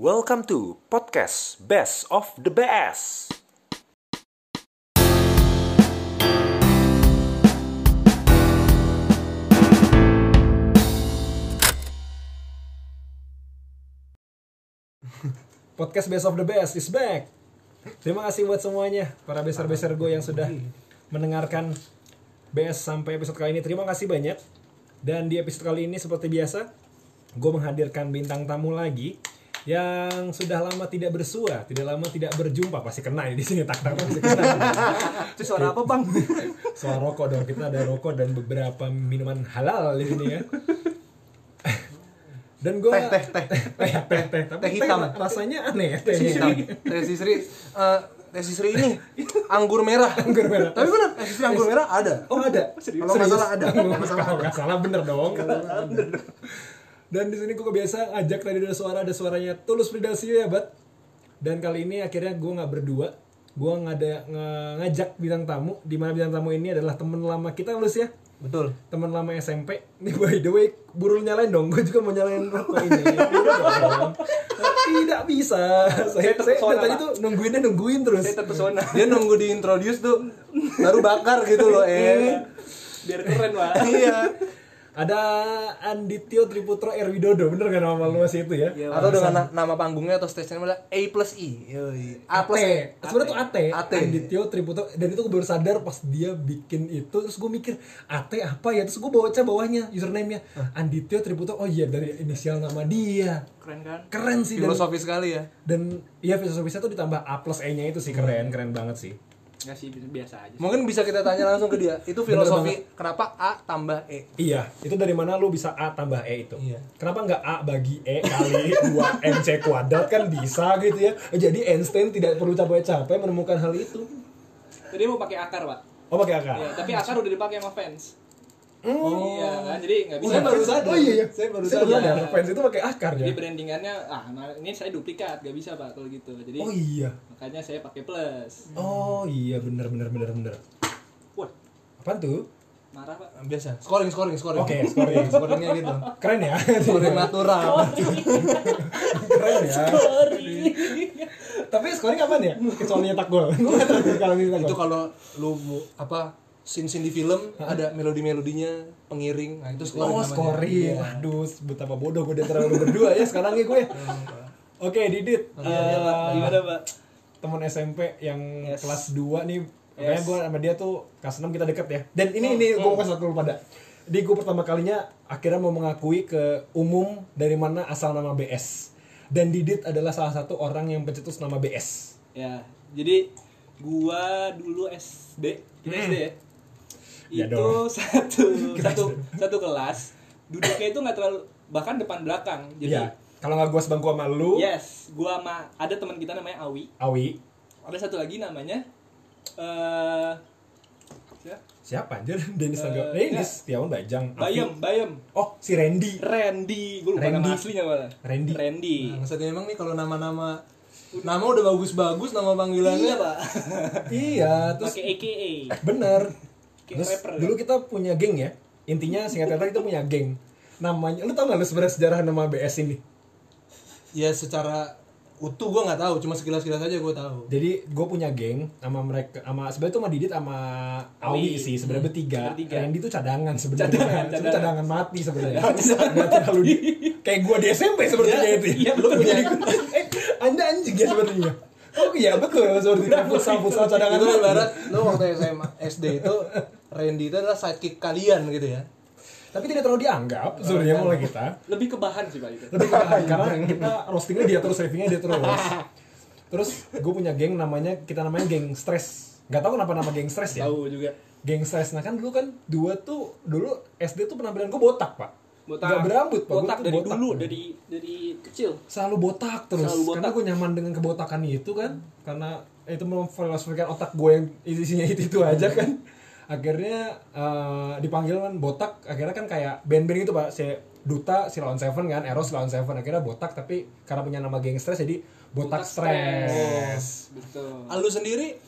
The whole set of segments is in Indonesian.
Welcome to podcast Best of the Best. Podcast Best of the Best is back. Terima kasih buat semuanya para beser-beser gue yang sudah mendengarkan BS sampai episode kali ini. Terima kasih banyak. Dan di episode kali ini seperti biasa, gue menghadirkan bintang tamu lagi yang sudah lama tidak bersua, tidak lama tidak berjumpa. Pasti kena ini di sini tak tak pasti kena. Itu suara apa bang? Suara rokok dong. Kita ada rokok dan beberapa minuman halal di sini ya. Dan gue Teh, teh, teh. teh teh teh tapi Teh hitam. rasanya aneh ya Teh hitam. Teh Sisri, eh, Teh Sisri ini anggur merah. Anggur merah. Tapi benar, Teh Sisri anggur merah ada. Oh ada. Kalau nggak salah ada. Kalau nggak salah Kalau nggak salah bener dong. Dan di sini gue biasa ajak tadi ada suara ada suaranya tulus Pridasio ya bat. Dan kali ini akhirnya gue nggak berdua. Gue ngada nge- ngajak bintang tamu. Di mana bintang tamu ini adalah temen lama kita lulus ya. Betul. Teman lama SMP. Ini by the way, buru nyalain dong. Gue juga mau nyalain rokok ini. Tidak bisa. Saya, saya terpesona, dari tadi tuh nungguinnya nungguin terus. Saya terpesona Dia nunggu diintroduce tuh baru bakar gitu loh, eh. biar keren pak Iya. Ada Andityo Triputro R. Widodo, bener gak nama lu masih itu ya? Iya, Atau dengan na- nama panggungnya atau stage name adalah A plus I. Yoi. A plus E. Sebenarnya tuh AT, AT. Andityo Triputro dan itu gue baru sadar pas dia bikin itu terus gue mikir AT apa ya? Terus gue baca bawahnya username-nya. Andityo Triputro oh iya dari inisial nama dia. Keren kan? Keren sih dan, Filosofi sekali ya. dan iya filosofisnya tuh ditambah A plus E nya itu sih. Keren keren banget sih nggak sih biasa aja Mungkin bisa kita tanya langsung ke dia. Itu filosofi kenapa A tambah E? Iya, itu dari mana lu bisa A tambah E itu? Iya. Kenapa nggak A bagi E kali 2 MC kuadrat kan bisa gitu ya? Jadi Einstein tidak perlu capek-capek menemukan hal itu. jadi mau pakai akar pak Oh pakai akar? ya, tapi akar udah dipakai sama fans Hmm. iya kan jadi nggak bisa Saya baru sadar. Oh iya iya. Saya baru Saya baru sadar. sadar. Fans itu pakai akar ya. jadi brandingannya ah ini saya duplikat nggak bisa pak kalau gitu jadi Oh iya. makanya saya pakai plus Oh iya bener bener bener bener. wah Apaan tuh? marah pak Biasa. Scoring, scoring, scoring. Oke, scoring. Scoringnya gitu. Keren ya. Scoring natural. Keren ya. Tapi scoring kapan ya? Kecuali nyetak gol. Itu kalau lu apa scene scene di film ada melodi melodinya pengiring nah itu scoring Oh namanya. scoring, Iya. aduh betapa bodoh gue di antara lu berdua ya sekarang ya gue. Oke Didit, Iya, iya, Pak. Eh, gimana pak teman SMP yang Yes. kelas 2 nih, Yes. gue sama dia tuh kelas 6 kita deket ya. Dan ini ini gue mau kasih dulu pada. Jadi gue pertama kalinya akhirnya mau mengakui ke umum dari mana asal nama BS. Dan Didit adalah salah satu orang yang pencetus nama BS. ya jadi gua dulu SD kita SD ya Ya itu dong. satu satu satu kelas duduknya itu nggak terlalu bahkan depan belakang jadi Iya. Kalau nggak gue sebangku sama lu, yes gua sama ada teman kita namanya Awi Awi, ada satu lagi namanya eh siapa? siapa anjir? Dennis Eh, Angga, Dennis, Setiawan Bajang. Bayem Bayem Oh, si Randy. Randy gue lupa Randy. nama aslinya malah Randy. Randy Nah, maksudnya emang nih kalau nama-nama nama udah bagus-bagus nama panggilannya iya pak Iya, terus pakai AKA bener. Terus rapper, dulu kita punya geng ya. Intinya singkat kata kita punya geng. Namanya, lu tau gak lu sebenarnya sejarah nama BS ini? ya secara utuh gue nggak tahu cuma sekilas-sekilas aja gue tahu Jadi gue punya geng sama mereka sama sebenarnya tuh sama Didit sama Awi sih sebenarnya bertiga. Bertiga. Randy tuh cadangan sebenarnya. Cadangan, Cuma cadangan. cadangan mati sebenarnya. Nggak terlalu di kayak gue di SMP sepertinya itu. iya, lu punya eh, Anda anjing ya sepertinya. Oh iya betul seperti itu futsal futsal cadangan itu mati. ibarat lu waktu SMA SD itu Randy itu adalah sidekick kalian gitu ya. Tapi tidak terlalu dianggap sebenarnya mulai kita. lebih ke bahan sih pak itu. Lebih ke bahan, karena kita roastingnya dia terus savingnya dia terus. Terus gue punya geng namanya kita namanya geng stress nggak tahu kenapa nama geng stress ya. Tahu juga. Geng stress nah kan dulu kan dua tuh dulu SD tuh penampilan gue botak pak. Botak. Nggak berambut pak. Botak dari botak. dulu dari dari kecil. Selalu botak terus. Selalu botak. karena gue nyaman dengan kebotakan itu kan. Karena itu memfilosofikan otak gue yang isinya itu itu aja kan akhirnya eh, dipanggil kan botak akhirnya kan kayak band-band itu pak si Duta si Lawan Seven kan Eros Lawan Seven akhirnya botak tapi karena punya nama geng stress jadi botak, stress betul Ah, lu sendiri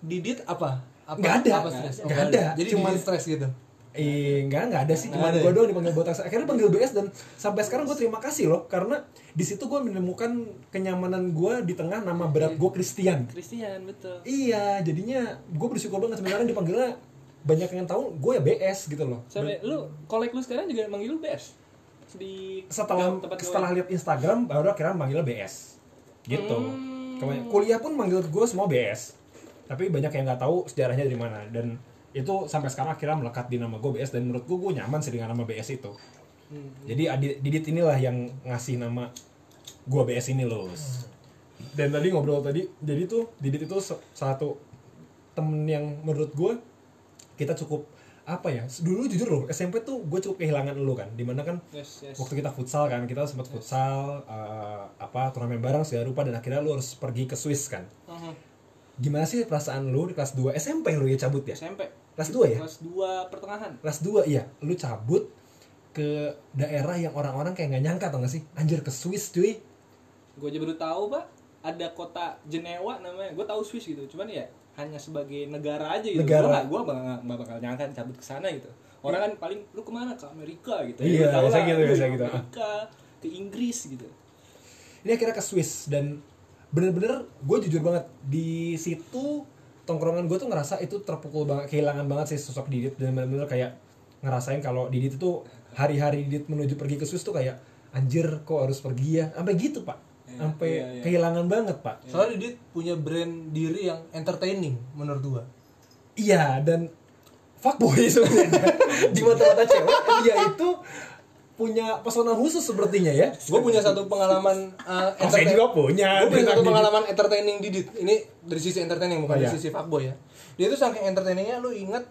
Didit apa? apa Nggak ada. apa stres? Oh, Nggak ada. Jadi Cuman- Didit stres gitu. Eh, enggak, enggak ada sih. Cuma gue ya? doang dipanggil botak. Akhirnya panggil BS dan sampai sekarang gue terima kasih loh. Karena di situ gue menemukan kenyamanan gue di tengah nama berat gue Christian. Christian betul Iya, jadinya gue bersyukur banget sebenarnya dipanggilnya banyak yang tahu gue ya BS gitu loh. sampai lu kolek lu sekarang juga manggil lu BS di setelah setelah lihat Instagram baru akhirnya manggilnya BS gitu Hmm. Kuliah pun manggil gue semua BS tapi banyak yang nggak tahu sejarahnya dari mana dan itu sampai sekarang akhirnya melekat di nama gue BS dan menurut gue gue nyaman sih dengan nama BS itu. Hmm. jadi Adi- Didit inilah yang ngasih nama gue BS ini loh. Dan tadi ngobrol tadi jadi tuh Didit itu satu temen yang menurut gue kita cukup apa ya dulu jujur loh SMP tuh gue cukup kehilangan lu kan di mana kan yes yes. waktu kita futsal kan kita sempat futsal eh, apa turnamen bareng segala rupa dan akhirnya lu harus pergi ke Swiss kan. Mhm. Gimana sih perasaan lu di kelas 2 SMP lu ya cabut ya? SMP kelas 2 ya? Kelas 2 pertengahan. Kelas 2 iya. Lu cabut ke daerah yang orang-orang kayak nggak nyangka tau gak sih? Anjir ke Swiss cuy. Gue aja baru tahu pak. Ada kota Jenewa namanya. Gue tahu Swiss gitu. Cuman ya hanya sebagai negara aja gitu. Negara. gue gak, gua nggak bakal nyangka cabut ke sana gitu. Orang kan paling lu ke mana? Ke Amerika gitu. Iya, tahu biasa gitu, biasa gitu. Amerika ke Inggris gitu. Ini akhirnya ke Swiss dan bener-bener gue jujur banget di situ tongkrongan gue tuh ngerasa itu terpukul banget kehilangan banget sih sosok Didit. Dan bener-bener kayak ngerasain kalau Didit itu hari-hari Didit menuju pergi ke Swiss tuh kayak anjir kok harus pergi ya? Sampai gitu pak. Sampai iya, iya. kehilangan banget pak. Soalnya Didit punya brand diri yang entertaining menurut gua. iya dan fuckboy sebenarnya. Di mata-mata cewek dia itu punya pesona khusus sepertinya ya Gue punya satu pengalaman uh, Oh, saya juga punya Gue punya satu Didit. pengalaman entertaining Didit. Ini dari sisi entertaining bukan Oh, dari iya. sisi fuckboy ya. Dia tuh saking entertainingnya lu ingat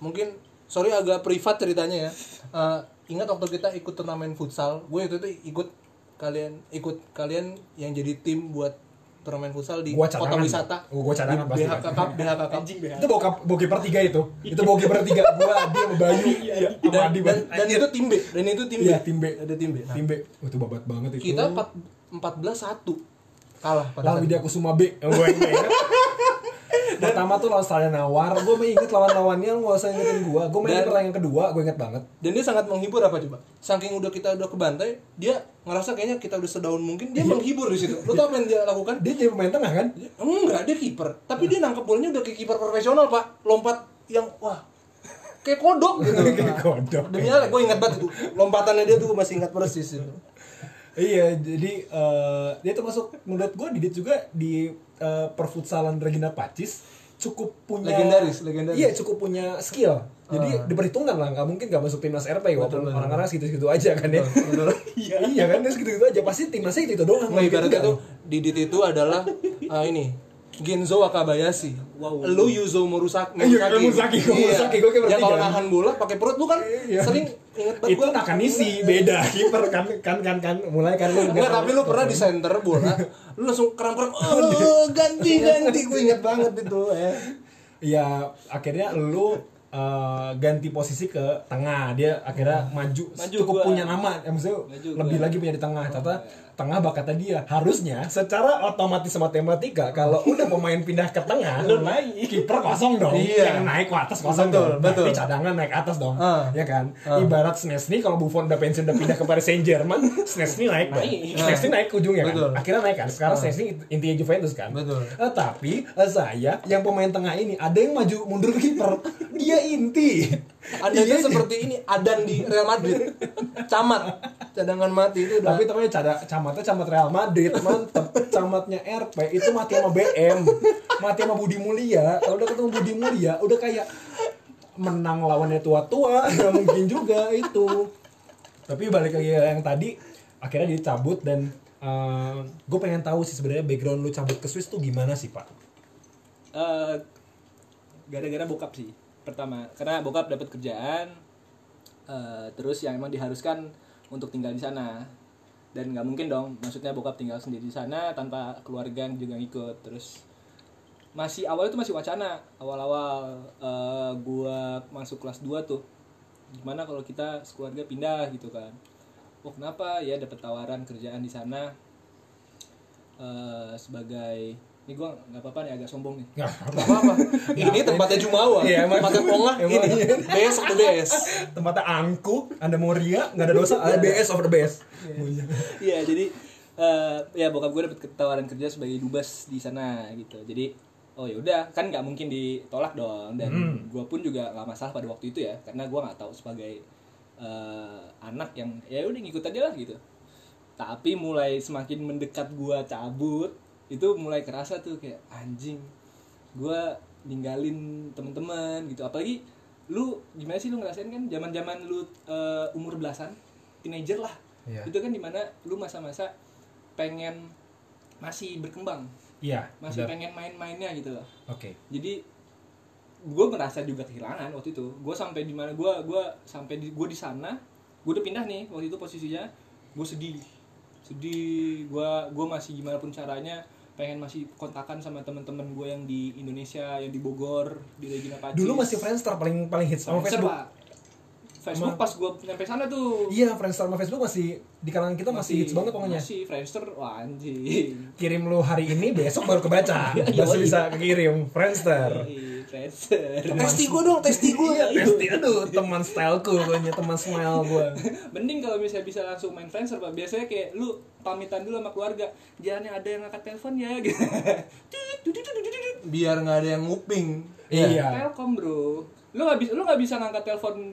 mungkin sorry agak privat ceritanya ya. Uh, ingat waktu kita ikut turnamen futsal, gue itu tuh ikut kalian ikut kalian yang jadi tim buat turnamen futsal di Gua kota wisata. Oh, gua cadangan Di pasti, BHK kan. Cup, BHK Cup. itu bawa kap- bawa kiper tiga itu. Itu bawa kiper tiga gua Adi sama Bayu sama Dan, Adi dan, dan itu tim B, dan itu tim B. Iya, tim B. Ada tim B. Nah, tim B oh, itu babat banget itu. Kita 4 14 1 kalah pada lawan saat Widya Kusuma B. Yang gue ingat pertama tuh lawan Australia Nawar. Gue inget lawan-lawannya lu gak usah ingetin gue gue main pertandingan kedua gue inget banget. Dan dia sangat menghibur apa coba? Saking udah kita udah kebantai dia ngerasa kayaknya kita udah sedaun mungkin dia menghibur di situ. Lo tau apa yang dia lakukan? Dia jadi pemain tengah kan? Enggak dia kiper. Tapi dia nangkep bolanya udah kayak kiper profesional pak. Lompat yang wah kayak kodok gitu. Kayak kodok. demi Allah gue ingat banget itu. Lompatannya dia tuh masih ingat persis itu. Iya, jadi eh, dia termasuk menurut gue Didit juga di eh, perfutsalan Regina Pacis cukup punya Legendaris, legendaris. Iya, cukup punya skill. Jadi diperhitungkan lah, nggak mungkin nggak masuk timnas RP walaupun orang-orang segitu-segitu aja kan ya. Iya, iya kan dia segitu-gitu aja pasti timnasnya itu, itu doang. Mungkin ibaratnya tuh Didit itu adalah ah, ini Genzo Wakabayashi. Wow. Lu Yuzo Murusaki. Iya, Murusaki, Murusaki, gua kayak Ya kalau bertiga. nahan bola pakai perut lu kan Iya. sering itu Nakanisi beda. Kiper kan kan kan kan mulai kan lu Enggak, tapi lu pernah di center bola, lu langsung kram-kram, oh, ganti ganti, gue inget banget itu ya. ya akhirnya lu eh, ganti posisi ke tengah dia akhirnya maju, Maju cukup gua. punya nama ya, maksudnya Maju lebih gua. lagi punya di tengah ternyata tengah bakatnya dia harusnya secara otomatis matematika kalau udah pemain pindah ke tengah kiper kosong dong Iya. yang naik ke atas kosong Betul, dong betul. Berarti cadangan naik atas dong Ah. ya kan Ah. ibarat Snesny kalau Buffon udah pensiun udah pindah ke Paris Saint Germain Snesny naik dong Naik. Snesny naik ke ujungnya kan Betul. akhirnya naik kan sekarang Snesny intinya Juventus kan Betul. Eh, tapi eh, saya yang pemain tengah ini ada yang maju mundur ke kiper dia inti. Ada Dia- itu seperti ini, Adan di Real Madrid, camat, cadangan mati itu udah. tapi temannya cada camatnya camat Real Madrid mantep. Camatnya RP itu mati sama BM mati sama Budi Mulia. Kalau udah ketemu Budi Mulia udah kayak menang lawannya tua-tua nggak mungkin juga itu. Tapi balik lagi yang tadi akhirnya dicabut dan gue pengen tahu sih sebenarnya background lu cabut ke Swiss tuh gimana sih pak? Eh, gara-gara bokap sih pertama karena bokap dapat kerjaan eh, terus yang emang diharuskan untuk tinggal di sana. Dan nggak mungkin dong maksudnya bokap tinggal sendiri di sana tanpa keluarga yang juga ngikut. Terus masih awal itu masih wacana. Awal-awal eh, gua masuk kelas 2 tuh gimana kalau kita sekeluarga pindah gitu kan. Oh kenapa? Ya dapat tawaran kerjaan di sana eh, sebagai ini gue nggak apa-apa nih agak sombong nih Nggak Gak apa-apa. Ini tempatnya Jumawa. Iya, emang. tempatnya Pongah. Emang. Ini BS the best. tempatnya angku anda mau ria nggak ada dosa ada BS over best Iya, jadi eh, ya bokap gue dapet tawaran kerja sebagai dubes di sana gitu. Jadi oh ya udah kan nggak mungkin ditolak dong dan gue pun juga nggak masalah pada waktu itu ya karena gue nggak tahu sebagai eh, anak yang ya udah ngikut aja lah gitu. Tapi mulai semakin mendekat gue cabut itu mulai kerasa tuh kayak anjing gue ninggalin temen-temen gitu. Apalagi lu gimana sih lu ngerasain kan zaman zaman lu eh, umur belasan teenager lah. Iya. itu kan di mana lu masa-masa pengen masih berkembang. Iya masih benar. pengen main-mainnya gitu loh. Oke. Jadi gue merasa juga kehilangan waktu itu. Gue sampai di mana gue gue sampai di gue di sana gue udah pindah nih waktu itu posisinya. Gue sedih sedih. Gue gue masih gimana pun caranya pengen masih kontakan sama teman-teman gue yang di Indonesia yang di Bogor di Regina Pacis dulu masih Friendster paling paling hits sama Friendster, Facebook. Pak. Facebook Emang- pas gue nyampe sana tuh. Iya Friendster sama Facebook masih di kalangan kita masih, hits banget pokoknya. masih Friendster wah anjing. Kirim lu hari ini besok baru kebaca. Iya, masih iya. bisa kirim Friendster. Yoi, Friendster. Testi gue dong, testi gue. Iya, testi aduh teman styleku pokoknya teman smile gua. Mending kalau misalnya bisa langsung main Friendster pak. Biasanya kayak lu pamitan dulu sama keluarga Jangan yang ada yang ngangkat telepon ya gitu Biar nggak ada yang nguping. iya Telkom bro Lu gak bisa, lu gak bisa ngangkat telepon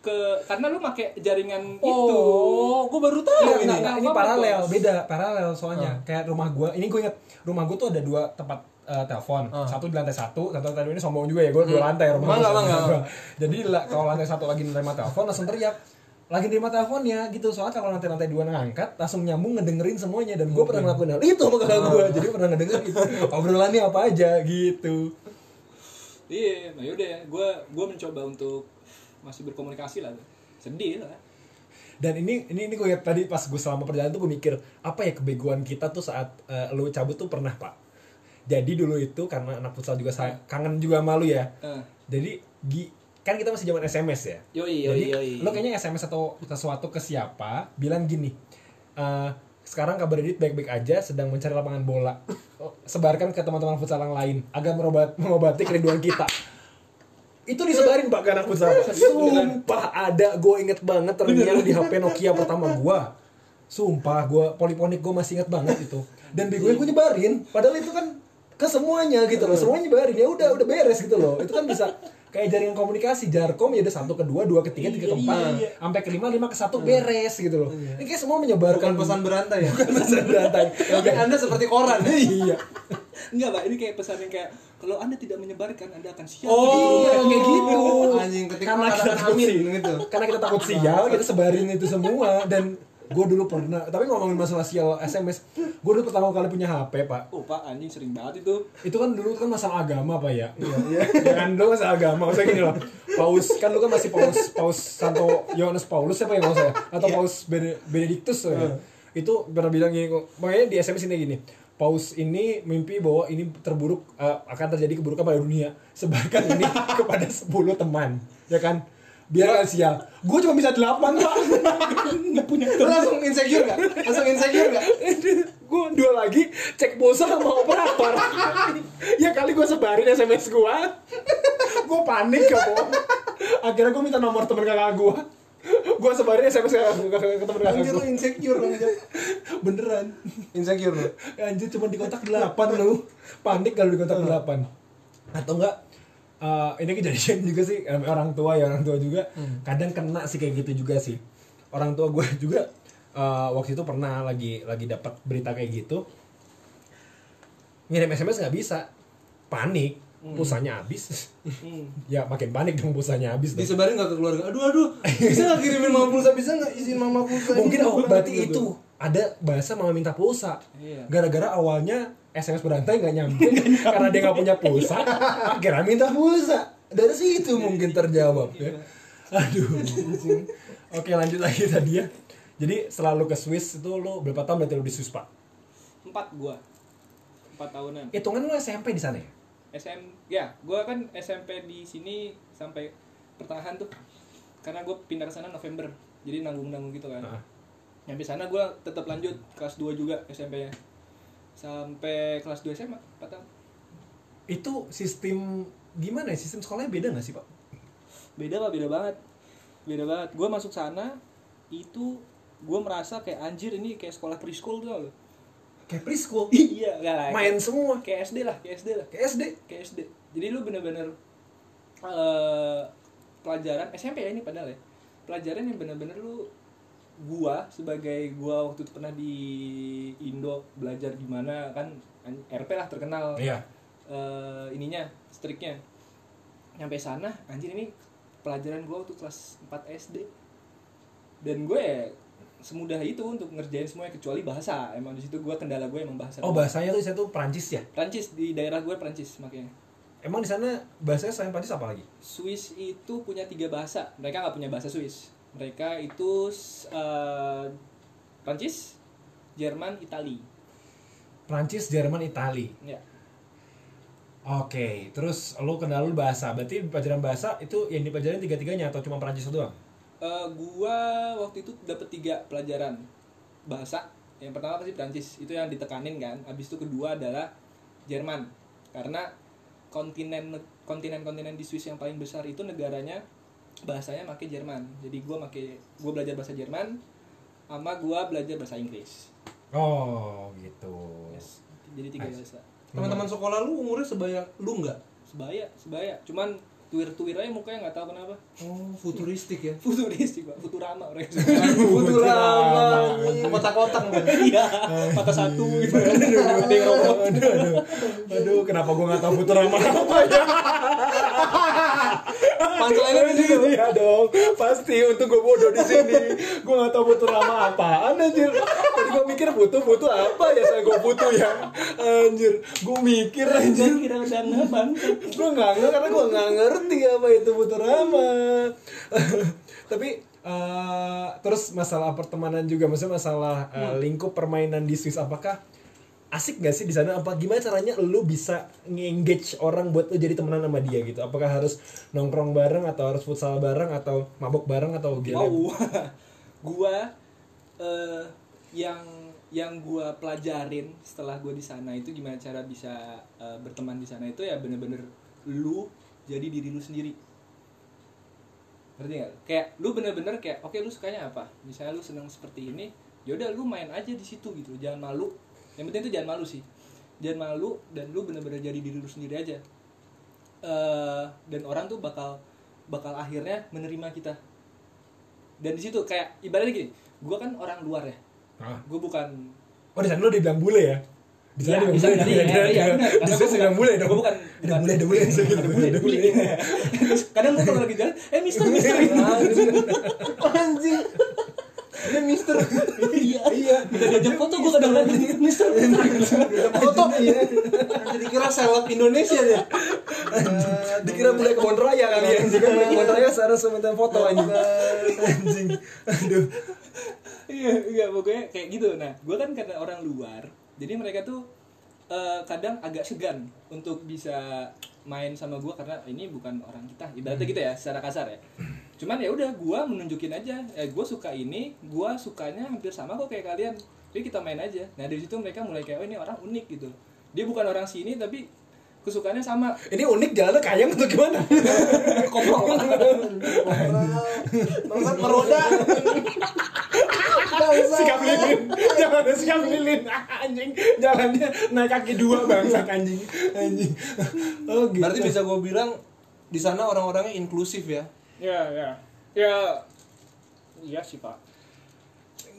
ke Karena lu pakai jaringan itu Oh, gue baru tahu Enggak, ini. enggak, ini paralel, beda, paralel soalnya. Kayak rumah gua, ini gue inget, rumah gua tuh ada dua tempat eh, telepon. Ah. Satu di lantai satu, satu lantai ini sombong juga ya, gue dua lantai rumah mangga. Jadi lah, kalau lantai satu lagi nerima telepon, langsung teriak. Lagi nerima teleponnya gitu, soalnya kalau lantai lantai dua ngangkat, langsung nyambung ngedengerin semuanya. Dan gue pernah ngelakuin hal itu sama kakak gue, jadi pernah ngedengerin. Obrolannya apa aja gitu. Iya, nah yaudah ya. Gue gua mencoba untuk masih berkomunikasi lah. Sedih lah. Dan ini ini ini gue lihat tadi pas gue selama perjalanan tuh gue mikir apa ya kebegoan kita tuh saat eh, lu cabut tuh pernah pak. Jadi dulu itu karena anak futsal juga saya kangen juga malu ya. Eh, Jadi gi- kan kita masih zaman SMS ya. Yoi, yoi, Jadi yoi lo kayaknya SMS atau sesuatu ke siapa bilang gini. eh, sekarang kabar Edit baik-baik aja sedang mencari lapangan bola. Oh, Sebarkan ke teman-teman futsal yang lain agar merobat, mengobati kerinduan kita. Itu disebarin pak ke anak futsal. Sumpah ada, gue inget banget terngiang di HP Nokia pertama gue. Sumpah gue poliponik gue masih inget banget itu. Dan bego gue nyebarin. Padahal itu kan ke semuanya gitu loh. Semuanya nyebarin ya udah udah beres gitu loh. Itu kan bisa kayak jaringan komunikasi jarkom ya udah satu ke dua dua ke tiga tiga ke empat sampai ke lima ke satu beres gitu loh. Ini kayak semua menyebarkan Bukan pesan berantai ya. bukan pesan berantai. Oke, Anda seperti koran. iya. Enggak pak, ini kayak pesan yang kayak Kalau anda tidak menyebarkan, anda akan siap Oh, Iya, kayak gitu. Anjing ketika karena kita takut amin gitu. karena kita takut sial kita sebarin itu semua dan gue dulu pernah tapi ngomongin masalah sial SMS gue dulu pertama kali punya HP pak. Oh pak, anjing sering banget itu. Itu kan dulu kan masalah agama pak ya? Iya ya kan dulu masalah agama. Maksudnya gini loh paus kan lu kan masih paus paus Santo Yohanes Paulus siapa yang saya atau paus Bene- Benedictus ya. itu pernah bilang gini kok makanya di SMS ini gini Paus ini mimpi bahwa ini terburuk eh, akan terjadi keburukan pada dunia sebarkan ini kepada 10 teman ya kan biar gak sial gue cuma bisa 8 pak. Nggak punya Lu langsung insecure gak? Langsung insecure gak? gue dua lagi cek pulsa sama operator. Ya kali gue sebarin sms gue gue panik gak bohong akhirnya gue minta nomor temen kakak gue gue sebarin sms ke, ke, ke temen kakak Anjir lu gue insecure anjir. beneran. Insecure lu. anjir cuma di kontak 8 lu. Panik kalau di kontak 8 atau enggak eh, ini kejadian juga sih eh, orang tua ya orang tua juga kadang kena sih kayak gitu juga sih orang tua gue juga eh, waktu itu pernah lagi lagi dapat berita kayak gitu ngirim sms nggak bisa panik pulsanya habis hmm. ya makin panik dong pulsanya habis. Disebarin gak ke keluarga? Aduh aduh, bisa gak kirimin mama pulsa? Bisa gak izin mama pulsa? mungkin Ini oh berarti gitu. itu ada bahasa mama minta pulsa Iya. gara-gara awalnya SMS berantai nggak nyampe karena dia nggak punya pulsa. Akhirnya minta pulsa. Dari situ mungkin terjawab ya. Aduh oke lanjut lagi tadi ya. Jadi selalu ke Swiss itu lo berapa tahun berarti lo di Swiss pak? Empat gua. Empat tahunan. Hitungan lo SMP di sana ya? SM ya gua kan SMP di sini sampai pertengahan tuh. Karena gue pindah ke sana November. Jadi nanggung nanggung gitu kan. Ah. nyampe sana gue tetap lanjut kelas 2 juga SMP nya sampai kelas 2 SMA 4 tahun Itu sistem gimana ya? Sistem sekolahnya beda nggak sih, Pak? beda pak beda banget beda banget gue masuk sana itu gue merasa kayak anjir ini kayak sekolah preschool tuh loh Kayak preschool. iya gak lah Main semua. kayak SD lah kayak SD lah Kayak SD. kayak SD jadi lu bener-bener eh, pelajaran SMP ya ini padahal ya pelajaran yang bener-bener lu gua sebagai gua waktu itu pernah di Indo belajar gimana kan an- RP lah terkenal Iya. eh, ininya striknya nyampe sana anjir ini pelajaran gua waktu kelas 4 SD dan gue ya semudah itu untuk ngerjain semuanya kecuali bahasa emang di situ gua kendala gue emang bahasa Oh, bahasanya tuh saya tuh Prancis ya. Prancis di daerah gue Prancis makanya Emang di sana bahasanya selain Prancis apa lagi? Swiss itu punya tiga bahasa. Mereka nggak punya bahasa Swiss. Mereka itu uh, Prancis, Jerman, Itali. Prancis, Jerman, Itali. Ya. Oke, terus lu kenal lu bahasa. Berarti pelajaran bahasa itu yang dipelajarin tiga-tiganya atau cuma Prancis doang? Uh, gua waktu itu dapet tiga pelajaran bahasa. Yang pertama pasti Prancis, itu yang ditekanin kan. Habis itu kedua adalah Jerman. Karena kontinen kontinen kontinen di Swiss yang paling besar itu negaranya bahasanya pakai Jerman. Jadi gua pakai gua belajar bahasa Jerman sama gua belajar bahasa Inggris. Oh, gitu. Yes. Jadi tiga Nice. bahasa. Teman-teman sekolah lu umurnya sebaya lu nggak? sebaya sebaya cuman tuir tuir aja mukanya nggak tahu kenapa Oh, futuristik ya. futuristik pak futurama orang Futurama, kotak-kotak kan. iya mata satu gitu aduh, aduh, aduh, kenapa gua nggak tahu Futurama apa ya? Punchline-nya di situ. Iya dong, pasti untuk gue bodoh di sini. Gue nggak tahu Futurama apaan anjir. Tadi gue mikir butuh butuh apa ya saya gue butuh ya. Anjir, gue mikir anjir. kira udah ngebang gue nggak ngerti karena gue nggak ngerti apa itu Futurama. Tapi eh, terus masalah pertemanan juga, maksudnya masalah eh, lingkup permainan di Swiss apakah asik gak sih di sana? Apa gimana caranya lu bisa nge-engage orang buat lu jadi temenan sama dia gitu? Apakah harus nongkrong bareng atau harus futsal bareng atau mabok bareng atau gimana? wow gua eh, yang yang gua pelajarin setelah gua di sana itu gimana cara bisa eh, berteman di sana itu ya bener-bener lu jadi diri lu sendiri ngerti nggak kayak lu bener-bener kayak oke lu sukanya apa misalnya lu seneng seperti ini yaudah lu main aja di situ gitu jangan malu yang penting itu jangan malu sih jangan malu dan lu bener-bener jadi diri lu sendiri aja Eh, dan orang tuh bakal bakal akhirnya menerima kita dan di situ kayak ibaratnya gini gue kan orang luar ya Ah. gue bukan Oh di sana lu dibilang bule ya? Di sana Iya, dibilang bule. Iya, ya, iya, iya, iya. benar. Di sana gua dibilang bukan- bule dong. gua bukan- Ada bule, ada bule, ada bule, ada bule. Kadang gue kalau lagi jalan eh mister mister Anjing. Dia mister. iya iya kita diajak foto gue kadang-kadang mister Foto. Jadi kira seleb Indonesia dia. Dikira bule kebon raya kali ya anjing kan bule kebon raya sekarang minta foto anjing. Anjing. Aduh. iya iya pokoknya kayak gitu nah gue kan karena orang luar jadi mereka tuh eh, kadang agak segan untuk bisa main sama gue karena ini bukan orang kita. Ibaratnya gitu ya secara kasar ya. Cuman ya udah gue menunjukin aja. Eh gue suka ini gue sukanya hampir sama kok kayak kalian. Jadi kita main aja. Nah dari situ mereka mulai kayak oh ini orang unik gitu. Dia bukan orang sini tapi kesukaannya sama Ini unik jalannya kayang atau gimana? koprol Bangsat meroda. sikap lilin. Jalannya sikap lilin. Anjing. Jalannya naik kaki dua bangsat anjing. Anjing. Oh gitu. Berarti bisa gue bilang di sana orang-orangnya inklusif ya. ya ya ya iya sih pak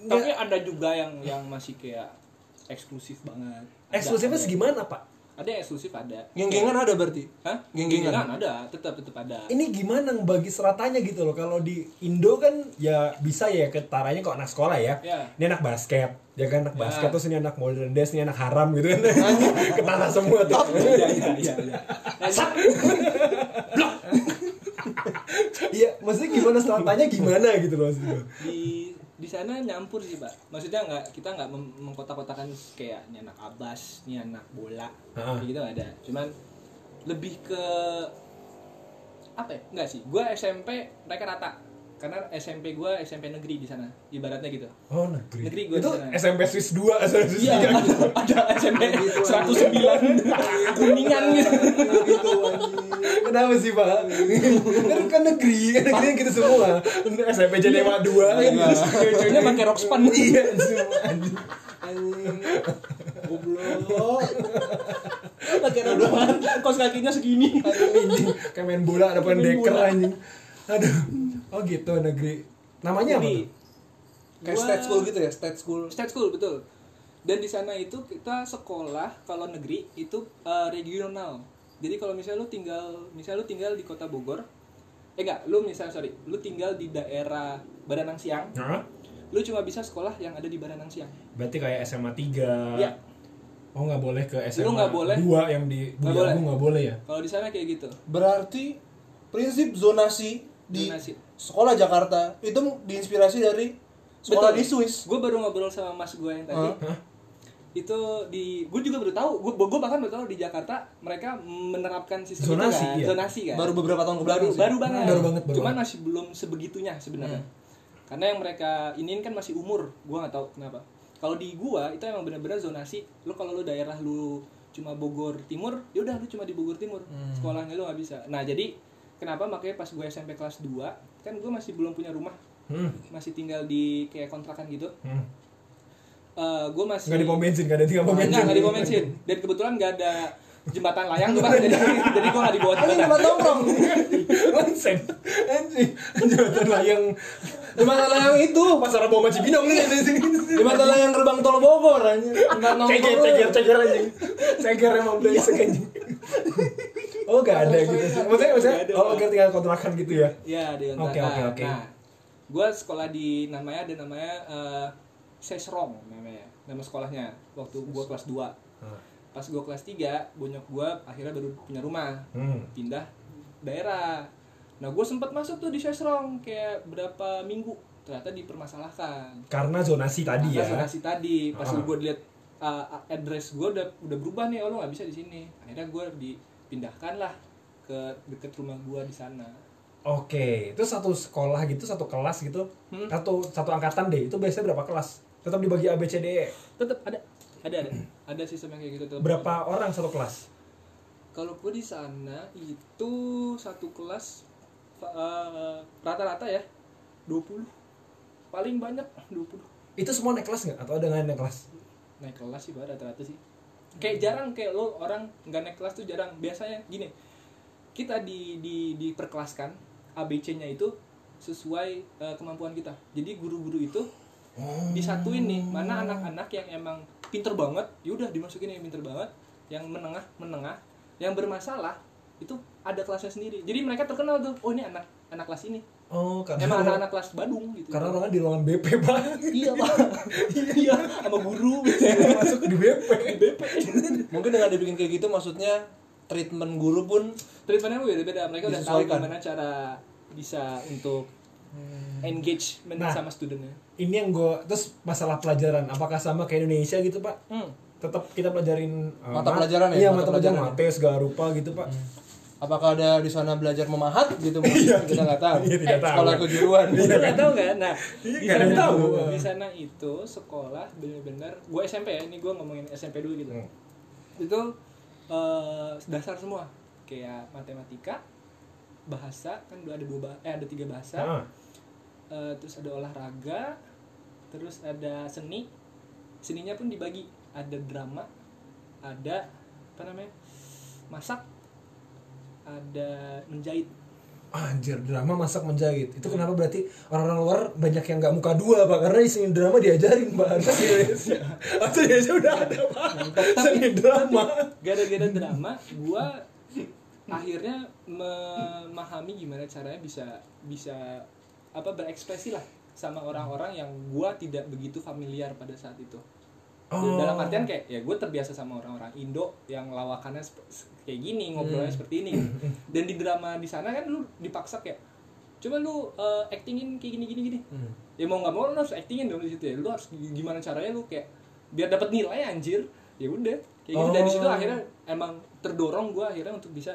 tapi ada juga yang yang masih kayak eksklusif banget eksklusifnya segimana, Pak? Ada eksklusif ada Geng-gengan ada berarti. Hah? Geng-gengan? ada tetap tetap ada Ini gimana bagi seratanya gitu loh. Kalau di Indo kan ya bisa ya ketaranya kok anak sekolah ya. Ya. Ini anak basket. Ya kan anak Ya. basket terus ini anak modern dance, ini anak haram gitu kan. Ketara semua tuh. iya iya iya iya Nah, Iya, maksudnya gimana seratanya gimana gitu loh maksud gua. di di sana nyampur sih pak maksudnya nggak kita nggak mengkotak-kotakan kayak ini anak abas ini anak bola. Kayak gitu ada. Cuman lebih ke apa ya? Nggak sih. Gue SMP mereka rata karena SMP gua SMP negeri di sana ibaratnya gitu Oh negeri. Negeri gua itu di sana. SMP Swiss 2 SMP Swiss iya 3 ada, ada SMP 109 kuningan gitu. Kenapa sih pak? kan kan negeri, kan negeri kita semua SMP Janewa 2 kan pakai rok span Iya anjing. anjing goblok pakai rodoan kos kakinya segini. Kayak main bola ada Main pendeker anjing Aduh Oh gitu negeri Namanya apa? Jadi, tuh? kayak gua- state school gitu ya state school state school betul dan di sana itu kita sekolah kalau negeri itu eh, regional jadi kalau misalnya lu tinggal misalnya lu tinggal di kota Bogor eh enggak lu misalnya sorry lu tinggal di daerah Baranang Siang Hah? lu cuma bisa sekolah yang ada di Baranang Siang Berarti kayak SMA 3 Iya. Oh nggak boleh ke SMA nggak boleh. 2 yang di Nggak Buyagu boleh. nggak boleh ya? kalau di sana kayak gitu berarti prinsip zonasi di Zonasi. Sekolah Jakarta. Itu diinspirasi dari sekolah di Swiss. Gue baru ngobrol sama mas gue yang tadi. Hah? itu di gue juga baru tahu. Gue gue bahkan baru tahu di Jakarta mereka menerapkan sistem Zonasi, itu kan. iya. zonasi kan. Baru beberapa tahun baru ke belakang sih. baru banget. Baru banget, baru cuman banget. masih belum sebegitunya sebenarnya. Hmm. karena yang mereka iniin kan masih umur. Gue nggak tahu kenapa. Kalau di gua itu emang benar-benar zonasi. Lu kalau lu daerah lu cuma Bogor Timur ya udah lu cuma di Bogor Timur. Hmm. sekolahnya lu nggak bisa. Nah jadi kenapa makanya pas gue SMP kelas 2 kan gue masih belum punya rumah Hmm. masih tinggal di kayak kontrakan gitu Hmm. gue masih Nggak di pom bensin, nggak ada tinggal pom bensin. Enggak, enggak di pom bensin. Dan kebetulan enggak ada jembatan layang tuh, Pak. Jadi, jadi gua enggak dibawa Ini jembatan. tempat nongkrong. Jembatan layang Jembatan layang itu. pasar Rebo Cibinong nih di sini. Jembatan layang gerbang tol Bogor nongkrong. Ceger, ceger, ceger anjing. Ceger emang brengsek anjing. Oh gak ada gitu. Maksudnya, maksudnya, ada, oh oke tinggal kontrakan gitu ya. Iya, di kontrakan. Oke, oke, oke. Nah, gua sekolah di namanya ada namanya eh, Sesrong namanya. Nama sekolahnya waktu gua kelas 2. Pas gua kelas 3, bonyok gua akhirnya baru punya rumah. Hmm. Pindah daerah. Nah, gue sempat masuk tuh di Sesrong kayak berapa minggu. Ternyata dipermasalahkan. Karena zonasi tadi Karena ya. zonasi tadi pas Ah. gue lihat uh, address gue udah udah berubah nih oh lo nggak bisa di sini akhirnya gue dipindahkan lah ke deket rumah gue di sana Oke, itu satu sekolah gitu, satu kelas gitu, Hmm. atau satu angkatan deh. Itu biasanya berapa kelas? Tetap dibagi A B C D E. tetap ada ada ada ada sistem yang kayak gitu tetep. Berapa orang satu kelas? kalau gue di sana itu satu kelas uh, rata-rata ya 20 paling banyak 20 Itu semua naik kelas nggak? Atau ada nggak naik kelas? naik kelas sih rata-rata sih kayak jarang kayak lo orang nggak naik kelas tuh jarang. Biasanya gini kita di di diperkelaskan ABC-nya itu sesuai eh, kemampuan kita. Jadi guru-guru itu disatuin nih mana anak-anak yang emang pinter banget yaudah dimasukin yang pinter banget yang menengah menengah yang bermasalah itu ada kelasnya sendiri jadi mereka terkenal tuh oh ini anak anak kelas ini Oh, karena emang anak-anak kelas Badung gitu karena orangnya di ruangan BP pak. iya pak iya sama guru gitu masuk di BP. Mungkin dengan dibikin kayak gitu maksudnya treatment guru pun treatmentnya beda-beda mereka udah tahu gimana cara bisa untuk engagement Nah. sama studentnya Ini yang gue terus masalah pelajaran. Apakah sama kayak Indonesia gitu pak? hmm. Tetap kita pelajarin uh, Mata mat- pelajaran ya? Iya Mata mata pelajaran pelajaran mate segala rupa gitu pak. Apakah ada di sana belajar memahat gitu? Kita nggak tahu. Iya, tidak tahu. Sekolah kejuruan. Kita nggak tahu kan nah Iya, di nggak sana, tahu. di sana itu sekolah bener-bener gue SMP ya ini gue ngomongin SMP dulu gitu. Hmm. itu eh, dasar semua. Kayak matematika bahasa kan udah ada dua bah- eh ada tiga bahasa. Ah, Eh, terus ada olahraga terus ada seni. Seninya pun dibagi. Ada drama ada apa namanya masak ada menjahit Anjir, drama masak menjahit. Itu kenapa berarti orang-orang luar banyak yang nggak muka dua, Pak? Karena seni drama diajarin, Pak. Harusnya di Indonesia. Atau di Indonesia udah ada, Pak. Seni drama. gara-gara drama gua akhirnya memahami gimana caranya bisa bisa apa berekspresi lah sama orang-orang yang gua tidak begitu familiar pada saat itu Oh. dalam artian kayak ya gue terbiasa sama orang-orang Indo yang lawakannya kayak gini ngobrolnya seperti ini dan di drama di sana kan lu dipaksa kayak coba lu eh, actingin kayak gini gini gini. Ya mau nggak mau lu harus actingin dong di situ ya. Lu harus gimana caranya lu kayak biar dapat nilai anjir. Ya udah kayak gitu. Dari situ Oh. akhirnya emang terdorong gue akhirnya untuk bisa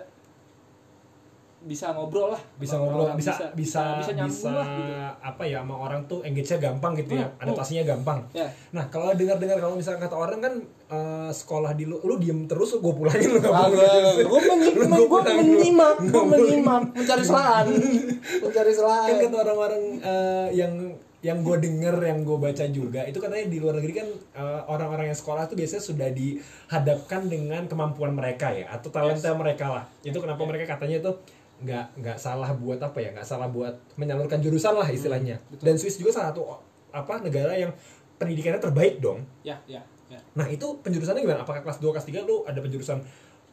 bisa ngobrol lah. Bisa ngobrol bisa bisa bisa, bisa nyambung lah gitu. apa ya sama orang tuh engage-nya gampang gitu ya Hmm, adaptasinya gampang. Ya. Nah kalau dengar-dengar kalau misalnya kata orang kan eh, sekolah di lu lu diem terus gue pulangin lu nggak boleh. Agak, gue menyimak, gue pulang menyimak, gue menyimak, mencari selahan, mencari kan selahan. kata orang-orang eh, yang yang gue denger yang gue baca juga itu katanya di luar negeri kan eh, orang-orang yang sekolah tuh biasanya sudah dihadapkan dengan kemampuan mereka ya atau talenta mereka lah. Itu kenapa mereka katanya tuh nggak nggak salah buat apa ya? Nggak salah buat menyalurkan jurusan lah istilahnya. Dan Swiss juga salah satu apa negara yang pendidikannya terbaik dong. Ya ya ya. Nah itu penjurusannya gimana? Apakah kelas 2 kelas 3 lu ada penjurusan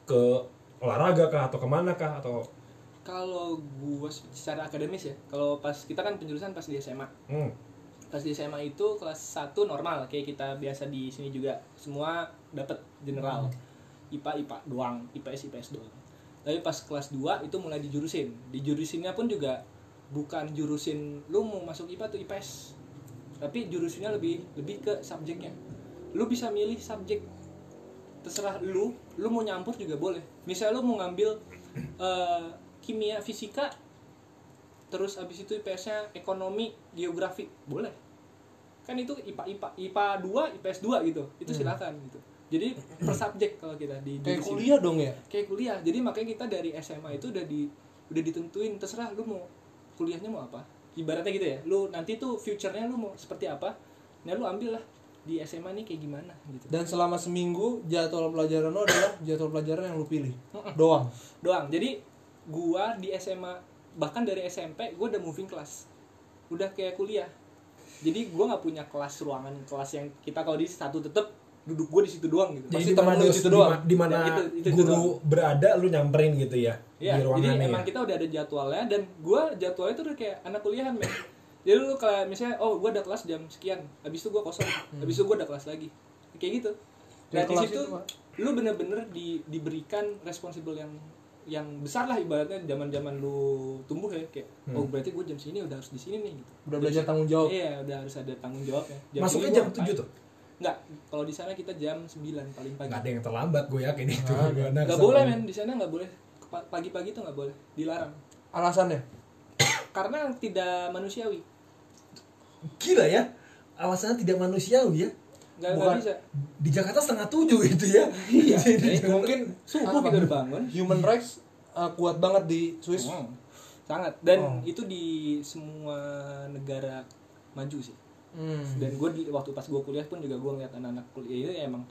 ke olahraga kah atau ke mana kah atau kalau gua secara akademis ya kalau pas kita kan penjurusan pas di SMA hmm, pas di SMA itu kelas 1 normal kayak kita biasa di sini juga. Semua dapat general. IPA IPA doang IPS IPS doang tapi pas kelas 2 itu mulai dijurusin. Dijurusinnya pun juga bukan jurusin lu mau masuk IPA tuh IPS tapi jurusinnya lebih lebih ke subjeknya. Lu bisa milih subjek. Terserah lu lu mau nyampur juga boleh. Misal lu mau ngambil eh, kimia fisika terus abis itu IPS-nya ekonomi geografi boleh. Kan itu IPA IPA IPA 2 IPS 2 gitu. Itu silakan gitu jadi per subjek kalau kita di Kayak kuliah dong ya. kayak kuliah. Jadi makanya kita dari SMA itu udah di udah ditentuin terserah lu mau kuliahnya mau apa. Ibaratnya gitu ya lu nanti tuh future-nya lu mau seperti apa nah lu ambil lah di SMA nih kayak gimana gitu. Dan selama seminggu jadwal pelajaran lo adalah jadwal pelajaran yang lu pilih. Doang. doang. Jadi gua di SMA bahkan dari SMP gua udah moving class udah kayak kuliah. Jadi gua nggak punya kelas ruangan kelas yang kita kalau di satu tetep duduk gua di situ doang gitu Pasti di teman mana lu di situ doang. di mana Ya, itu- itu- itu guru doang. berada lu nyamperin gitu ya Iya, di jadi ruangannya emang ya. kita udah ada jadwalnya dan gua jadwalnya tuh udah kayak anak kuliahan men. Jadi lu kalau misalnya oh gua ada kelas jam sekian, habis itu gua kosong, habis itu gua ada kelas lagi. Kayak gitu. Nah, di situ lu bener-bener di, diberikan responsible yang yang besar lah ibaratnya zaman-zaman lu tumbuh ya kayak oh berarti gua jam sini udah harus di sini nih gitu. Udah belajar tanggung jawab. Iya, udah harus ada tanggung jawabnya. masuknya jam gua 7 ngapain? tuh Enggak, kalau di sana kita jam 9 paling pagi. nggak ada yang terlambat gue yakin itu Nggak Benar, Nggak sama. boleh men, di sana nggak boleh. Pa- Pagi-pagi tuh nggak boleh, dilarang. Alasannya? Karena tidak manusiawi. gila ya alasannya tidak manusiawi ya Bukan. bisa di Jakarta setengah tujuh itu ya iya Jadi jadi Mungkin subuh apa? kita udah bangun Human rights uh, kuat banget di Swiss. Hmm, sangat dan Oh. itu di semua negara maju sih Hmm. dan gue waktu pas gue kuliah pun juga gue ngeliat anak-anak kuliah itu emang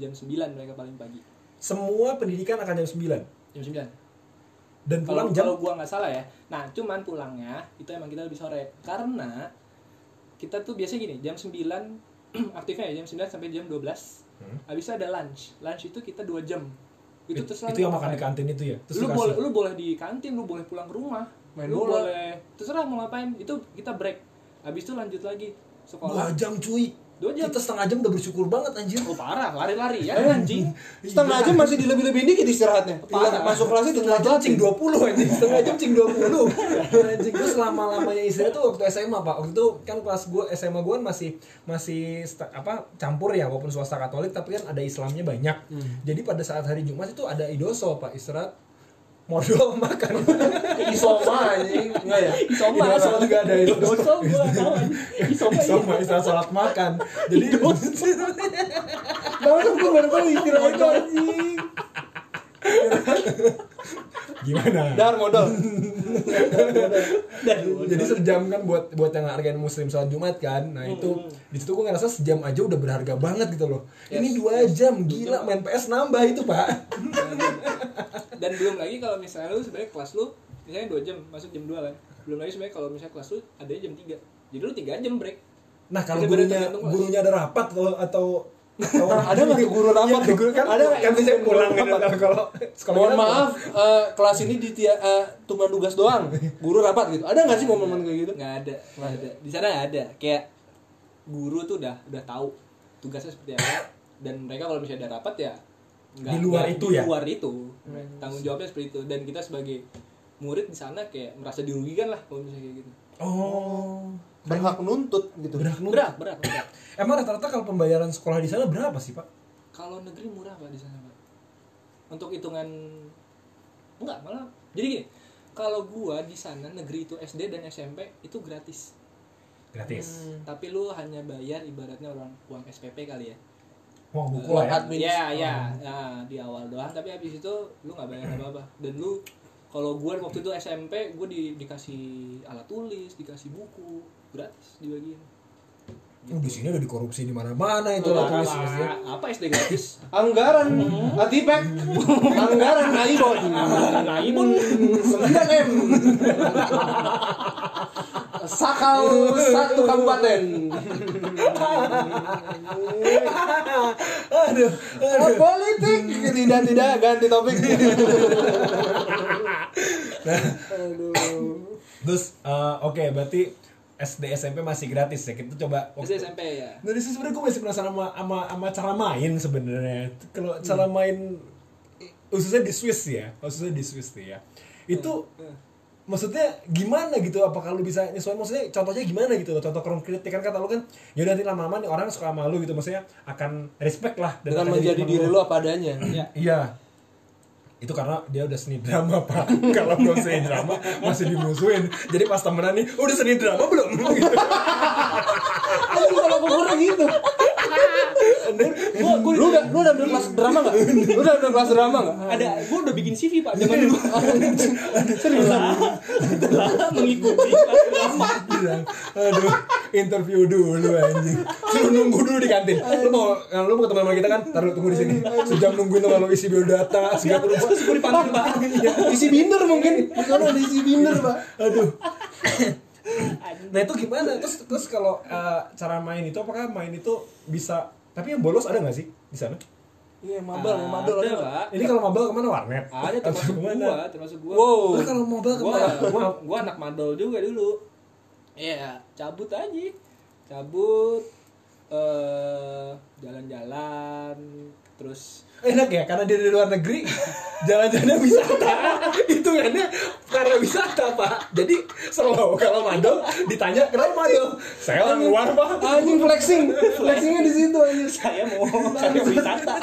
jam 9 mereka paling pagi. Semua pendidikan akan jam 9 jam 9 dan kalau pulang jam? kalau gue nggak salah ya. Nah cuman pulangnya itu emang kita lebih sore. Karena kita tuh biasanya gini jam 9 aktifnya ya jam 9 sampai jam 12 Hmm. habis itu ada lunch. Lunch itu kita dua jam. Itu terserah itu yang makan di kantin itu ya? Terus lu dikasih. boleh lu boleh di kantin lu boleh pulang ke rumah. Main lu bola. boleh. Terserah mau ngapain. Itu kita break. Habis itu lanjut lagi dua sekolah jam cuy. Dua jam. kita setengah jam udah bersyukur banget anjir oh parah. Lari-lari ya. Eh, anjing. Setengah jam masih dilebih-lebihin dikit istirahatnya. Parah. Masuk kelasnya setengah jam cing ditelat 20 anjing. Setengah jam cing 20 anjing. Terus lama lamanya istirahat tuh waktu SMA pak. Waktu itu kan kelas gue SMA gue masih masih sta- apa campur ya walaupun swasta Katolik tapi kan ada Islamnya banyak. Jadi pada saat hari Jumat itu ada idoso pak. Istirahat modal makan Isoma anjing. Enggak ya? isoma Idoso juga ada idoso idoso gua tahu isoma iya. sama istirahat sholat makan. Jadi Tahu kan gue baru tahu istilah itu anjing. gimana? Dar modal. jadi sejam kan buat buat yang hargain muslim sholat jumat kan? Nah itu di situ gue ngerasa sejam aja udah berharga banget gitu loh. Ini dua jam gila main PS nambah itu pak. Dan belum lagi kalau misalnya lu sebenarnya kelas lu misalnya dua jam masuk jam 2 kan. Belum lagi sebenarnya kalau misalnya kelas lu ada jam 3 jadi lu 3 jam break. Nah kalau gurunya gurunya ada rapat atau atau atau Ada nggak tuh guru rapat Iya, tuh? guru kan Ada kan bisa pulang gitu rapat? kalau Mohon kita maaf, eh, kelas ini di uh, tumbang tugas doang. Guru rapat gitu. Ada nggak sih momen-momen kayak gitu? nggak ada nggak ada. Di sana nggak ada. Kayak guru tuh udah udah tahu tugasnya seperti apa. Dan mereka kalau misalnya ada rapat ya nggak- Di luar itu di ya? luar itu. Tanggung jawabnya seperti itu. Dan kita sebagai murid di sana kayak merasa dirugikan lah kalau misalnya kayak gitu. Oh. Berhak nuntut gitu. berat lu berat berat berat emang rata-rata kalau pembayaran sekolah di sana berapa sih pak? Kalau negeri murah pak di sana pak. Untuk hitungan enggak malah. Jadi gini kalau gua di sana negeri itu SD dan SMP itu gratis. Gratis. tapi lu hanya bayar ibaratnya orang uang SPP kali ya. Wah, buku Uang ya. admin. ya ya Nah, di awal doang tapi habis itu lu nggak bayar apa apa dan lu kalau gua waktu itu SMP gua di, dikasih alat tulis dikasih buku gratis dibagiin Oh, di sini udah dikorupsi di mana-mana itu lah tulis tulisnya. apa SD gratis Anggaran, Atipek, anggaran Naibon, Naibon. 9 M, Sakau satu kabupaten. Aduh. Oh, politik tidak tidak ganti topik. Aduh. Terus eh, oke berarti SD SMP masih gratis ya. Kita coba SD SMP ya Dari sini sebenarnya gue masih penasaran sama, sama, sama cara main sebenarnya. Kalau cara main khususnya di Swiss ya, khususnya di Swiss nih ya. Itu maksudnya gimana gitu? Apakah lu bisa nyesuaiin? Maksudnya contohnya gimana gitu loh? Contoh konkret kan kata lu kan, ya udah nanti lama-lama nih orang suka sama lu gitu. Maksudnya akan respect lah Dengan akan menjadi diri lu apa adanya. ya Iya. Itu karena dia udah seni drama, Pak. Kalau belum seni drama masih dimusuhin. Jadi pas temenan nih, udah seni drama belum? Gitu. Aduh, kalau gue gitu. Gua, gua, lu udah lu udah ambil kelas drama nggak? Lu udah ambil kelas drama nggak? ada gua udah bikin CV pak zaman dulu setelah setelah mengikuti kelas drama aduh, interview dulu anjing. Suruh nunggu dulu di kantin. Lu mau lu mau ketemu sama kita kan? Taruh tunggu di sini. Sejam nungguin tuh kalau isi biodata segala rupa. terus gue dipanggil pak Isi binder mungkin. Sana ada isi binder, Pak. Aduh. Nah itu gimana? Terus terus kalau eh, cara main itu apakah main itu bisa tapi yang bolos ada nggak sih di sana? Iya, mabal, ya, mabal. ada pak Ini kalau mabal ke mana warnet? ada termasuk gua termasuk gua Wow. Oh, kalau mabal gua ke mana? gua gua anak madol juga dulu iya cabut aja cabut eh jalan-jalan terus enak ya karena dia dari luar negeri jalan-jalan wisata hitungannya karena wisata pak jadi selalu kalau madol ditanya kenapa madol saya orang luar pak Anjing flexing. Flexingnya di situ anjing. saya mau saya wisata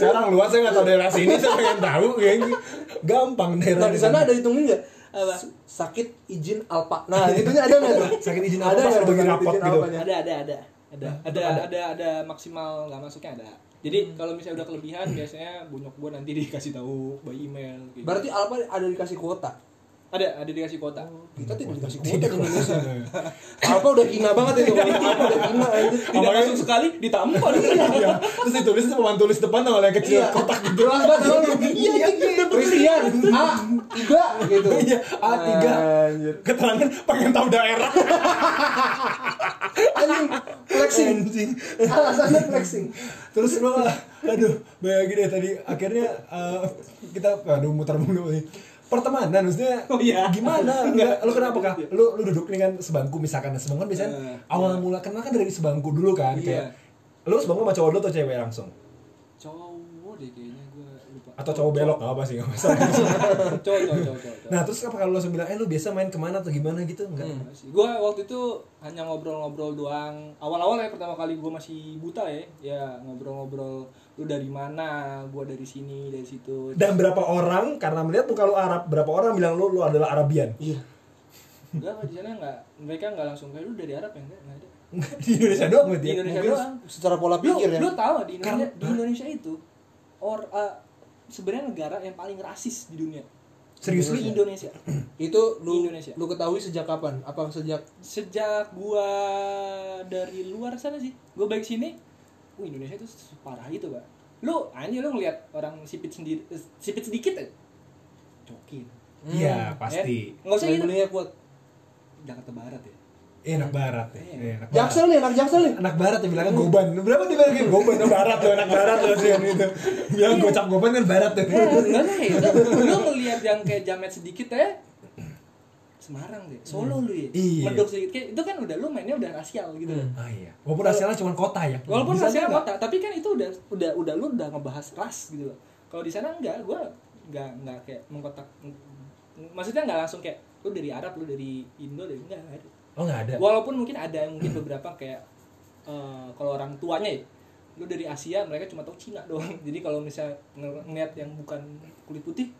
saya orang luar saya nggak tahu daerah sini saya pengen tahu kayak gitu. gampang daerah Nah, di sana ada hitungin nggak? Apa? Sakit izin alpa. Nah, itunya ada nggak tuh? Sakit izin ada alpa gitu? alpanya? ada ada ada ada ada ada ada, ada maksimal nggak masuknya ada jadi kalau misalnya udah kelebihan biasanya bonyok gua nanti dikasih tahu by email gitu. Berarti alpa ada dikasih kuota. ada ada dikasih kuota Kita tidak dikasih kuota di Indonesia. Alpa udah hina banget itu. Alpa udah hina anjing. tidak masuk sekali ditampol Iya. terus ditulis itu papan tulis depan tau yang kecil Iya. kotak gitu banget kalau lu. Iya, Christian. A tiga gitu. Iya, A3. Anjir. keterangan pengen tahu daerah Anjing. Flexing. anjing Alasannya flexing. terus lo aduh bayangin deh tadi akhirnya eh, kita aduh muter mulu nih pertemanan maksudnya Oh, iya. gimana lu, lu kenapa kah lu lu duduk dengan sebangku misalkan sebangku kan biasanya Eh, awal mula kenal kan dari sebangku dulu kan Iya. kayak lu sebangku sama cowok lu atau cewek langsung cowok deh kayaknya gua lupa atau cowok belok nggak apa sih nggak masalah cowok cowok cowok cowok, cowok. nah terus apa kalau lu langsung bilang eh lu biasa main ke mana atau gimana gitu enggak sih. Gua waktu itu hanya ngobrol-ngobrol doang. Awal-awal ya pertama kali gua masih buta ya. Ya ngobrol-ngobrol lu dari mana, gua dari sini, dari situ. dan berapa orang karena melihat muka lu Arab berapa orang bilang lu lu adalah Arabian Iya. Enggak, di sana enggak. Mereka enggak langsung kayak lu dari Arab ya enggak, enggak ada. di Indonesia doang berarti Di ya? Indonesia Mungkin doang. secara pola Lu, pikir ya. lu tahu di Indonesia, Karena- di Indonesia itu or uh, sebenarnya negara yang paling rasis di dunia. Serius lu? Indonesia. Itu lu Indonesia. lu ketahui sejak kapan? Apa sejak Sejak gua dari luar sana sih, gua balik sini, uh Indonesia itu separah itu, Pak. Lu anjir lu ngeliat orang sipit sendiri eh, sipit sedikit aja. Cokin. iya pasti Enggak usah gitu. belinya kuat? Jakarta Barat ya. Eh, enak barat ya. Iya. Eh, enak barat. Jaksel nih, anak Jaksel nih. Anak barat ya bilangnya goban. Berapa dibilangin goban tuh barat tuh anak barat tuh sih itu. Bilang gocap goban kan barat tuh. Enggak nih, lu, lu ngeliat yang kayak jamet sedikit ya. Semarang deh, Solo lu ya. Iya. Medok sedikit kayak itu kan udah lu mainnya udah rasial gitu. Ah iya. Walaupun hasilnya cuma kota ya. Walaupun Di sana rasial enggak. kota, tapi kan itu udah udah udah lu udah ngebahas ras gitu loh. Kalau di sana enggak, gua enggak enggak kayak mengkotak maksudnya enggak langsung kayak lu dari Arab, lu dari Indo deh, enggak ada. Oh enggak ada. Walaupun mungkin ada mungkin beberapa kayak eh, kalau orang tuanya ya lu dari Asia mereka cuma tahu Cina doang. Jadi kalau misalnya ng- ngeliat yang bukan kulit putih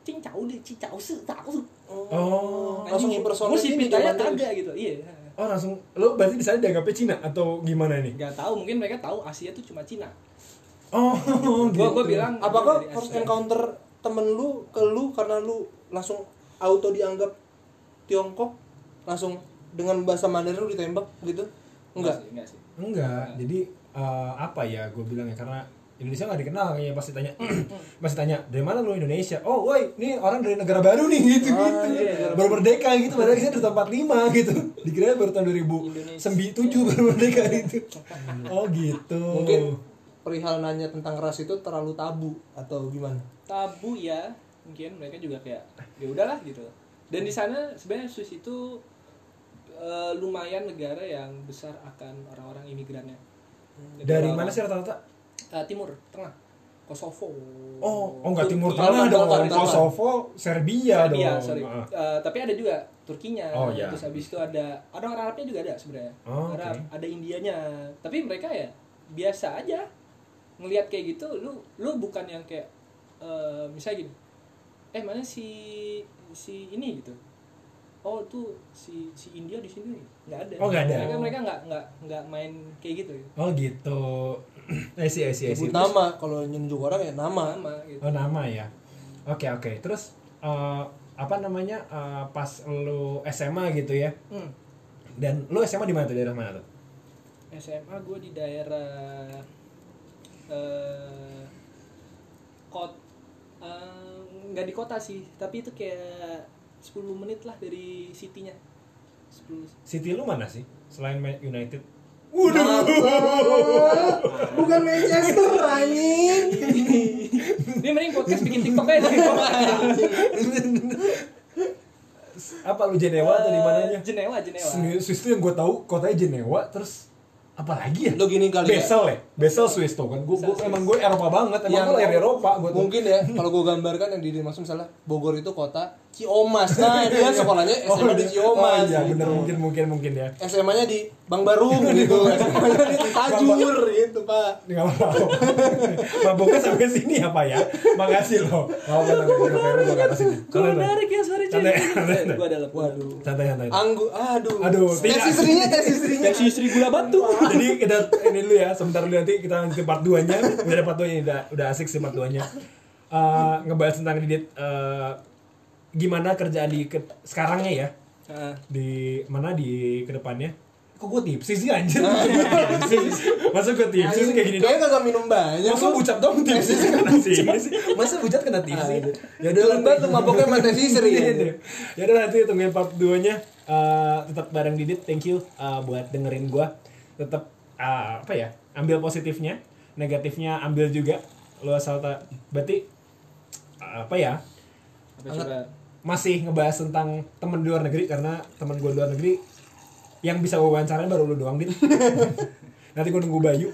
cincau deh cincau se tahu se Oh. Langsung ini pitanya zaman dulu. kagak gitu iya Oh langsung lo berarti di sana dianggapnya Cina atau gimana nih? nggak tahu mungkin mereka tahu Asia tuh cuma Cina Oh, gua gua gitu. bilang Apakah first encounter temen lu ke lu karena lu langsung auto dianggap Tiongkok langsung dengan bahasa Mandarin lu ditembak gitu? Enggak. sih, enggak sih. Enggak. Jadi eh, apa ya gue bilang ya karena Indonesia nggak dikenal kayaknya pasti tanya pasti tanya dari mana lu Indonesia? Oh woi ini orang dari negara baru nih gitu gitu. baru merdeka gitu padahal kita dari tahun 45 gitu. Dikira baru tahun 2007 baru merdeka gitu. Oh gitu. Mungkin perihal nanya tentang ras itu terlalu tabu atau gimana? tabu ya mungkin mereka juga kayak ya udahlah gitu. Dan di sana sebenarnya Swiss itu eh, lumayan negara yang besar akan orang-orang imigrannya Jadi dari orang-orang- mana sih rata-rata Eh, timur tengah Kosovo oh oh nggak timur tengah dong Balkan. Kosovo Serbia, Serbia, dong sorry. Ah. Eh, tapi ada juga Turkinya. Oh, iya. Terus habis itu ada ada orang Arabnya juga ada sebenarnya. Oh, Arab, oke. ada Indianya. Tapi mereka ya biasa aja. Ngelihat kayak gitu, lu lu bukan yang kayak eh misalnya gini. Eh, mana si si ini gitu. Oh, tuh si si India di sini nggak ada. Oh, nggak ada. Mereka mereka nggak nggak nggak main kayak gitu. oh gitu I see I see I see Sebut nama kalau nyunjuk orang ya nama. Sama gitu. Oh nama ya. Oke oke. Terus eh, apa namanya eh, pas lu SMA gitu ya? Hmm. Dan lu SMA di mana tuh daerah mana tuh? SMA gue di daerah eh kot eh, nggak di kota sih tapi itu kayak 10 menit lah dari city-nya 10 City lu mana sih? Selain Man United? Bukan Manchester anjing. dia mending podcast bikin tiktok aja Apa lu Jenewa atau di mananya? Eh, Jenewa Jenewa Swiss tuh yang gue tahu kotanya Jenewa terus apa lagi ya? Lo gini kali ya. Basel ya? Basel Swiss tuh kan. Gue emang gue Eropa banget. Emang Yang- gue lahir Eropa tuh. Mungkin ya kalau gue gambarkan yang dimaksud misalnya Bogor itu kota Ciomas. Nah, dia sekolahnya SMA di Ciomas. Oh iya gitu. bener mungkin mungkin mungkin ya. SMA-nya di Bang Barung gitu. SMA-nya di Tajur gitu, Pak. Nggak mau. Maboknya sampai sini apa ya? Makasih loh. Mau apa lu gue ke atas sini. gue menarik ya suara cewek gue dalam Waduh. Santai santai. Anggu, aduh. Aduh, tes istrinya, tes istrinya. si istri gula batu Jadi kita ini dulu ya, sebentar dulu nanti kita lanjut part 2 nya Udah ada part 2 nya, udah, udah asik sih part 2 nya Eh, Ngebahas tentang Didit eh, Gimana kerjaan di ke, sekarangnya ya? Nah, Di mana di ke depannya? Kok gue tipsi sih anjir? Masa gue tipsi sih kayak gini Kayaknya dong kagak minum banyak. Masa bucat dong tipsi kena sih Masa bucat kena tipsi Ya udah banget tuh maboknya sama tes istri. ya udah nanti tungguin part 2 nya Eh, tetap bareng Didit thank you eh, buat dengerin gua. Tetap eh, apa ya ambil positifnya negatifnya ambil juga. Lo asal tak berarti apa ya? Apa coba masih ngebahas tentang temen di luar negeri karena temen gue di luar negeri yang bisa gue wawancarain baru lu doang dit nanti gue nunggu Bayu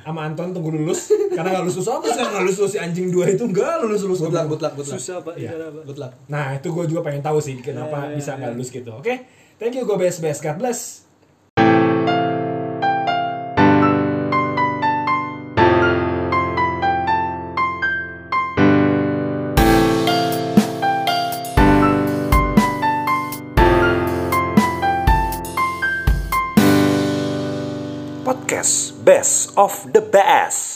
sama Anton tunggu lulus karena nggak lulus lulus apa sih nggak lulus lulus si anjing dua itu nggak lulus lulus Good luck, good luck, good luck. susah pak Iya. Good luck. Nah itu gue juga pengen tahu sih kenapa bisa nggak lulus gitu. Oke, thank you gue best best God bless. Best of the Best.